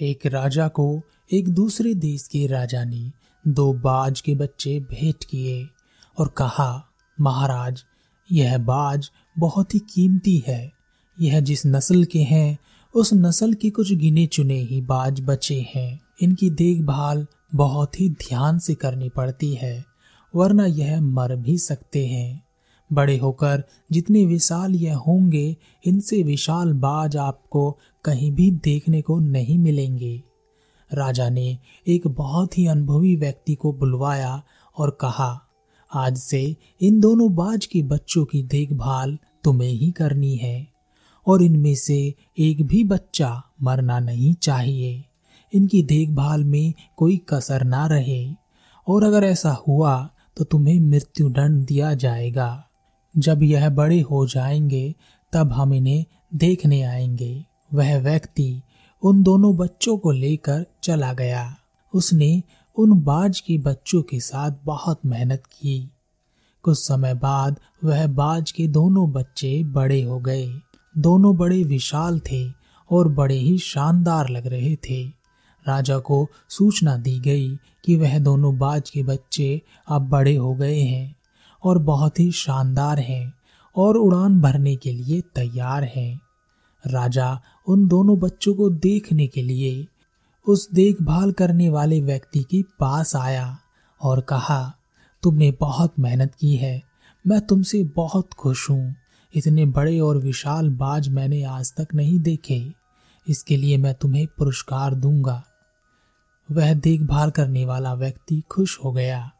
एक राजा को एक दूसरे देश के राजा ने दो बाज के बच्चे भेंट किए और कहा, महाराज, यह बाज बहुत ही कीमती है। यह जिस नस्ल के हैं, उस नस्ल के कुछ गिने चुने ही बाज बचे हैं। इनकी देखभाल बहुत ही ध्यान से करनी पड़ती है, वरना यह मर भी सकते हैं। बड़े होकर जितने विशाल यह होंगे, इनसे विशाल बाज आपको कहीं भी देखने को नहीं मिलेंगे। राजा ने एक बहुत ही अनुभवी व्यक्ति को बुलवाया और कहा, आज से इन दोनों बाज के बच्चों की देखभाल तुम्हें ही करनी है, और इनमें से एक भी बच्चा मरना नहीं चाहिए। इनकी देखभाल में कोई कसर ना रहे, और अगर ऐसा हुआ तो तुम्हें मृत्यु दंड दिया जाएगा। जब यह बड़े हो जाएँगे, तब हम इन्हें देखने आएँगे। वह व्यक्ति उन दोनों बच्चों को लेकर चला गया। उसने उन बाज के बच्चों के साथ बहुत मेहनत की। कुछ समय बाद वह बाज के दोनों बच्चे बड़े हो गए। दोनों बड़े विशाल थे और बड़े ही शानदार लग रहे थे। राजा को सूचना दी गई कि वह दोनों बाज के बच्चे अब बड़े हो गए हैं और बहुत ही शानदार हैं और उड़ान भरने के लिए तैयार हैं। राजा उन दोनों बच्चों को देखने के लिए उस देखभाल करने वाले व्यक्ति के पास आया और कहा, तुमने बहुत मेहनत की है, मैं तुमसे बहुत खुश हूँ। इतने बड़े और विशाल बाज मैंने आज तक नहीं देखे। इसके लिए मैं तुम्हें पुरस्कार दूँगा। वह देखभाल करने वाला व्यक्ति खुश हो गया।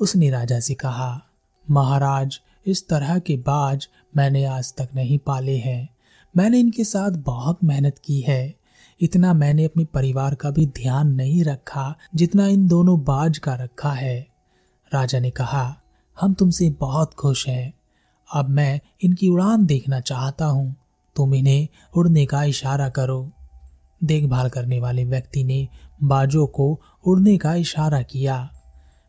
उसने राजा से कहा, महाराज, इस तरह के बाज मैंने आज तक नहीं पाले हैं। मैंने इनके साथ बहुत मेहनत की है। इतना मैंने अपने परिवार का भी ध्यान नहीं रखा जितना इन दोनों बाज का रखा है। राजा ने कहा, हम तुमसे बहुत खुश हैं। अब मैं इनकी उड़ान देखना चाहता हूँ। तुम इन्हें उड़ने का इशारा करो। देखभाल करने वाले व्यक्ति ने बाजों को उड़ने का इशारा किया।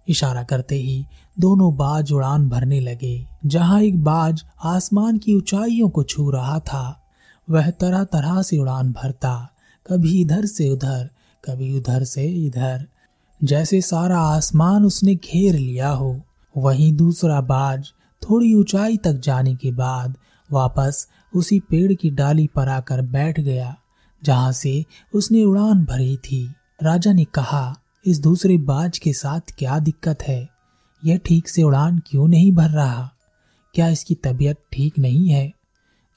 इशारा करते ही दोनों बाज उड़ान भरने लगे, जहाँ एक बाज आसमान की ऊंचाइयों को छू रहा था। वह तरह तरह से उड़ान भरता, कभी इधर से उधर, कभी उधर से इधर। जैसे सारा आसमान उसने घेर लिया हो, वहीं दूसरा बाज थोड़ी ऊंचाई तक जाने के बाद वापस उसी पेड़ की डाली पर आकर बैठ गया, जहाँ से उसने उड़ान भरी थी। राजा ने कहा, इस दूसरे बाज के साथ क्या दिक्कत है? यह ठीक से उड़ान क्यों नहीं भर रहा? क्या इसकी तबीयत ठीक नहीं है?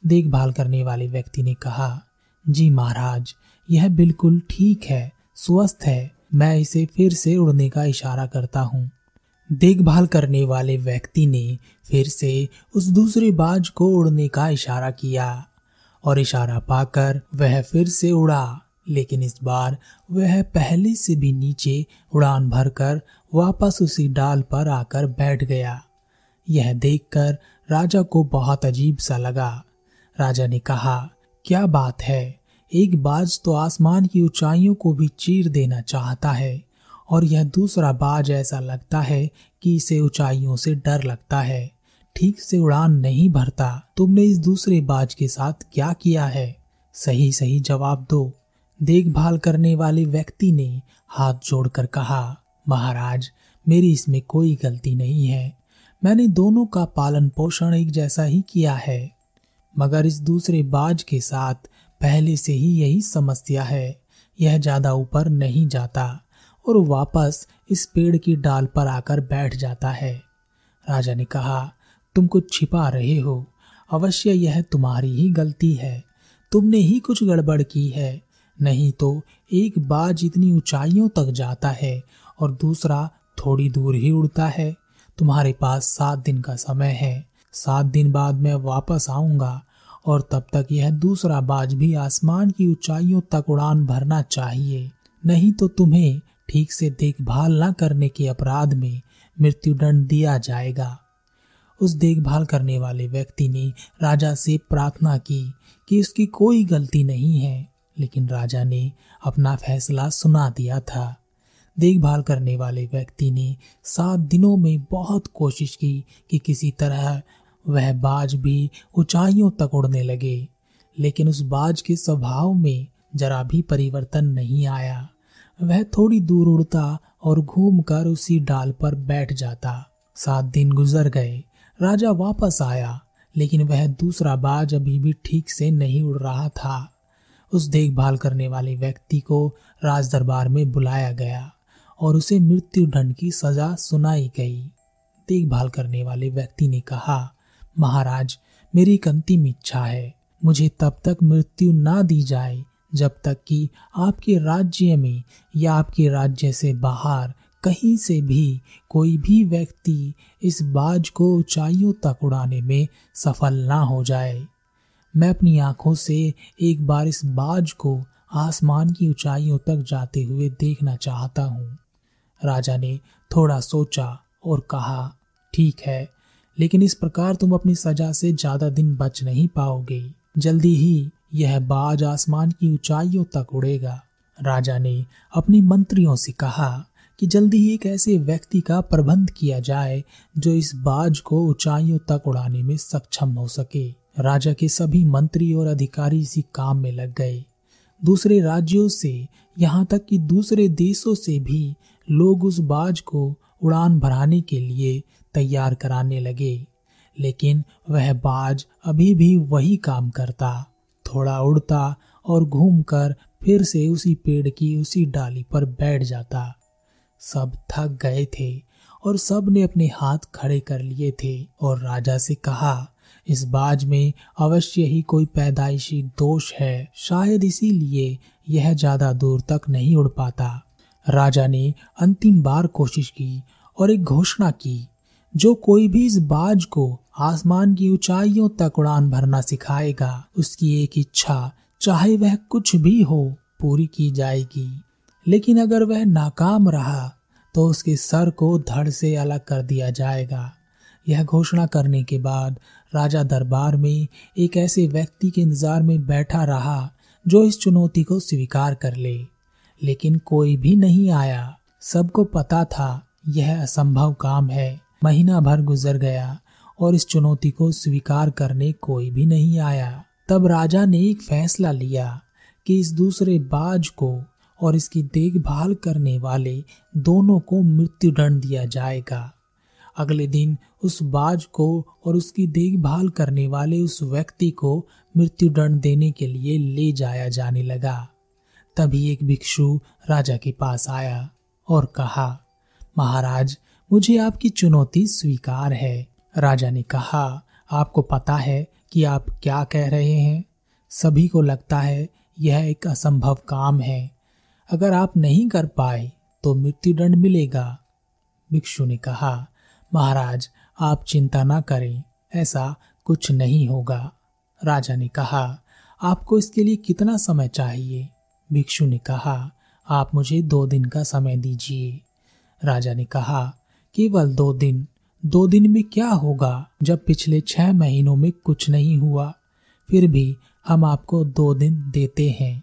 देखभाल करने वाले व्यक्ति ने कहा, जी महाराज, यह बिल्कुल ठीक है, स्वस्थ है, मैं इसे फिर से उड़ने का इशारा करता हूँ। देखभाल करने वाले व्यक्ति ने फिर से उस दूसरे बाज को उड़ने का इशारा किया और इशारा पाकर वह फिर से उड़ा। लेकिन इस बार वह पहले से भी नीचे उड़ान भरकर वापस उसी डाल पर आकर बैठ गया। यह देखकर राजा को बहुत अजीब सा लगा राजा ने कहा, क्या बात है? एक बाज तो आसमान की ऊंचाइयों को भी चीर देना चाहता है, और यह दूसरा बाज ऐसा लगता है कि इसे ऊंचाइयों से डर लगता है। ठीक से उड़ान नहीं भरता। तुमने इस दूसरे बाज के साथ क्या किया है? सही सही जवाब दो। देखभाल करने वाले व्यक्ति ने हाथ जोड़कर कहा, महाराज, मेरी इसमें कोई गलती नहीं है। मैंने दोनों का पालन पोषण एक जैसा ही किया है। मगर इस दूसरे बाज के साथ पहले से ही यही समस्या है। यह ज़्यादा ऊपर नहीं जाता और वापस इस पेड़ की डाल पर आकर बैठ जाता है। राजा ने कहा तुम कुछ छिपा रहे हो। अवश्य यह तुम्हारी ही गलती है। तुमने ही कुछ गड़बड़ की है। नहीं तो एक बाज इतनी ऊंचाइयों तक जाता है और दूसरा थोड़ी दूर ही उड़ता है। तुम्हारे पास सात दिन का समय है। सात दिन बाद मैं वापस आऊँगा और तब तक यह दूसरा बाज भी आसमान की ऊंचाइयों तक उड़ान भरना चाहिए। नहीं तो तुम्हें ठीक से देखभाल न करने के अपराध में मृत्युदंड दिया जाएगा। उस देखभाल करने वाले व्यक्ति ने राजा से प्रार्थना की कि उसकी कोई गलती नहीं है, लेकिन राजा ने अपना फैसला सुना दिया था। देखभाल करने वाले व्यक्ति ने सात दिनों में बहुत कोशिश की कि किसी तरह वह बाज भी ऊंचाइयों तक उड़ने लगे, लेकिन उस बाज के स्वभाव में जरा भी परिवर्तन नहीं आया। वह थोड़ी दूर उड़ता और घूमकर उसी डाल पर बैठ जाता। सात दिन गुजर गए, राजा वापस आया, लेकिन वह दूसरा बाज अभी भी ठीक से नहीं उड़ रहा था। उस देखभाल करने वाले व्यक्ति को राज दरबार में बुलाया गया और उसे मृत्यु दंड की सजा सुनाई गई। देखभाल करने वाले व्यक्ति ने कहा महाराज, मेरी एक अंतिम इच्छा है। मुझे तब तक मृत्यु ना दी जाए, जब तक कि आपके राज्य में या आपके राज्य से बाहर कहीं से भी कोई भी व्यक्ति इस बाज को ऊंचाइयों तक उड़ाने में सफल ना हो जाए। मैं अपनी आँखों से एक बार इस बाज को आसमान की ऊंचाइयों तक जाते हुए देखना चाहता हूँ। राजा ने थोड़ा सोचा और कहा, ठीक है लेकिन इस प्रकार तुम अपनी सजा से ज़्यादा दिन बच नहीं पाओगे। जल्दी ही यह बाज आसमान की ऊंचाइयों तक उड़ेगा। राजा ने अपने मंत्रियों से कहा कि जल्दी ही एक ऐसे व्यक्ति का प्रबंध किया जाए जो इस बाज को ऊंचाइयों तक उड़ाने में सक्षम हो सके। राजा के सभी मंत्री और अधिकारी इसी काम में लग गए। दूसरे राज्यों से, यहाँ तक कि दूसरे देशों से भी लोग उस बाज को उड़ान भराने के लिए तैयार कराने लगे, लेकिन वह बाज अभी भी वही काम करता। थोड़ा उड़ता और घूमकर फिर से उसी पेड़ की उसी डाली पर बैठ जाता। सब थक गए थे और सबने अपने हाथ खड़े कर लिए थे और राजा से कहा, इस बाज में अवश्य ही कोई पैदाइशी दोष है। शायद इसीलिए यह ज़्यादा दूर तक नहीं उड़ पाता। राजा ने अंतिम बार कोशिश की और एक घोषणा की, जो कोई भी इस बाज को आसमान की ऊंचाइयों तक उड़ान भरना सिखाएगा, उसकी एक इच्छा, चाहे वह कुछ भी हो, पूरी की जाएगी। लेकिन अगर वह नाकाम रहा तो उसके सर को धड़ से अलग कर दिया जाएगा। यह घोषणा करने के बाद राजा दरबार में एक ऐसे व्यक्ति के इंतज़ार में बैठा रहा, जो इस चुनौती को स्वीकार कर ले। लेकिन कोई भी नहीं आया। सबको पता था, यह असंभव काम है। महीना भर गुजर गया और इस चुनौती को स्वीकार करने कोई भी नहीं आया। तब राजा ने एक फैसला लिया कि इस दूसरे बाज को और इसकी देखभाल करने वाले दोनों को मृत्यु दंड दिया जाएगा। अगले दिन उस बाज को और उसकी देखभाल करने वाले उस व्यक्ति को मृत्यु दंड देने के लिए ले जाया जाने लगा। तभी एक भिक्षु राजा के पास आया और कहा, महाराज, मुझे आपकी चुनौती स्वीकार है। राजा ने कहा, आपको पता है कि आप क्या कह रहे हैं। सभी को लगता है यह एक असंभव काम है। अगर आप नहीं कर पाए तो मृत्युदंड मिलेगा। भिक्षु ने कहा, महाराज, आप चिंता ना करें, ऐसा कुछ नहीं होगा। राजा ने कहा, आपको इसके लिए कितना समय चाहिए? भिक्षु ने कहा, आप मुझे दो दिन का समय दीजिए। राजा ने कहा, केवल दो दिन। दो दिन में क्या होगा जब पिछले छह महीनों में कुछ नहीं हुआ? फिर भी हम आपको दो दिन देते हैं।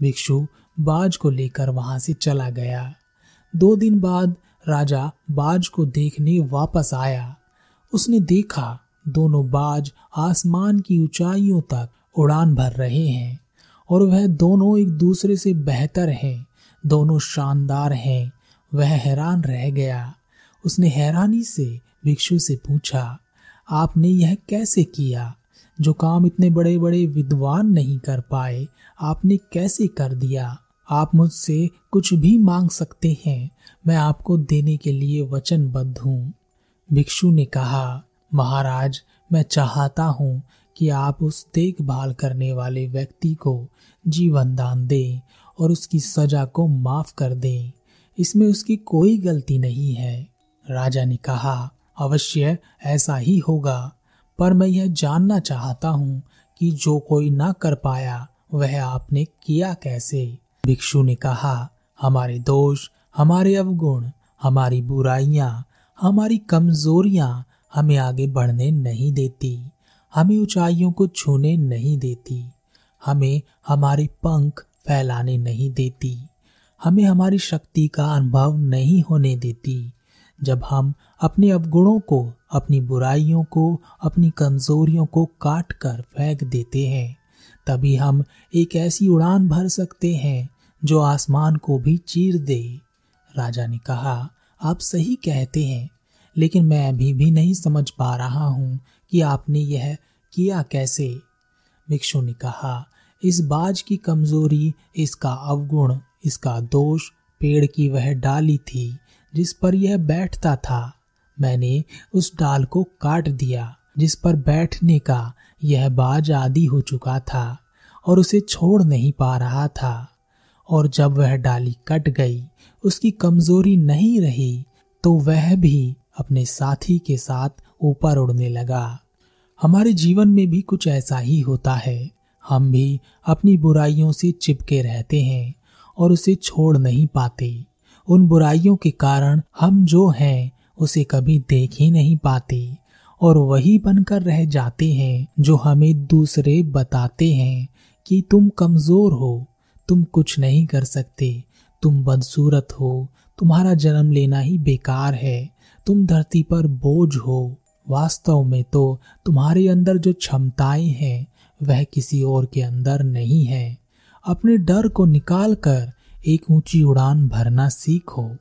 भिक्षु बाज को लेकर वहाँ से चला गया। दो दिन बाद राजा बाज को देखने वापस आया। उसने देखा, दोनों बाज आसमान की ऊंचाइयों तक उड़ान भर रहे हैं। और वह दोनों एक दूसरे से बेहतर हैं, दोनों शानदार हैं। वह हैरान रह गया। उसने हैरानी से, भिक्षु से पूछा, आपने यह कैसे किया? जो काम इतने बड़े बड़े विद्वान नहीं कर पाए, आपने कैसे कर दिया? आप मुझसे कुछ भी मांग सकते हैं, मैं आपको देने के लिए वचनबद्ध हूँ। भिक्षु ने कहा, महाराज, मैं चाहता हूँ कि आप उस देखभाल करने वाले व्यक्ति को जीवन दान दें और उसकी सजा को माफ़ कर दें। इसमें उसकी कोई गलती नहीं है। राजा ने कहा, अवश्य, ऐसा ही होगा। पर मैं यह जानना चाहता हूँ कि जो कोई ना कर पाया, वह आपने किया कैसे? भिक्षु ने कहा, हमारे दोष, हमारे अवगुण, हमारी बुराइयाँ, हमारी कमजोरियाँ हमें आगे बढ़ने नहीं देती। हमें ऊंचाइयों को छूने नहीं देती। हमें हमारे पंख फैलाने नहीं देती। हमें हमारी शक्ति का अनुभव नहीं होने देती। जब हम अपने अवगुणों को, अपनी बुराइयों को, अपनी कमजोरियों को काट कर फेंक देते हैं, तभी हम एक ऐसी उड़ान भर सकते हैं जो आसमान को भी चीर दे। राजा ने कहा, आप सही कहते हैं, लेकिन मैं अभी भी नहीं समझ पा रहा हूँ कि आपने यह किया कैसे? भिक्षु ने कहा, इस बाज की कमज़ोरी, इसका अवगुण, इसका दोष, पेड़ की वह डाली थी, जिस पर यह बैठता था। मैंने उस डाल को काट दिया, जिस पर बैठने का यह बाज आदि हो चुका था, और उसे छोड़ नहीं पा रहा था। और जब वह डाली कट गई, उसकी कमज़ोरी नहीं रही तो वह भी अपने साथी के साथ ऊपर उड़ने लगा। हमारे जीवन में भी कुछ ऐसा ही होता है। हम भी अपनी बुराइयों से चिपके रहते हैं और उसे छोड़ नहीं पाते। उन बुराइयों के कारण हम जो हैं, उसे कभी देख ही नहीं पाते और वही बनकर रह जाते हैं, जो हमें दूसरे बताते हैं कि तुम कमज़ोर हो, तुम कुछ नहीं कर सकते, तुम बदसूरत हो, तुम्हारा जन्म लेना ही बेकार है। तुम धरती पर बोझ हो, वास्तव में तो तुम्हारे अंदर जो क्षमताएँ हैं, वह किसी और के अंदर नहीं है। अपने डर को निकाल कर एक ऊँची उड़ान भरना सीखो।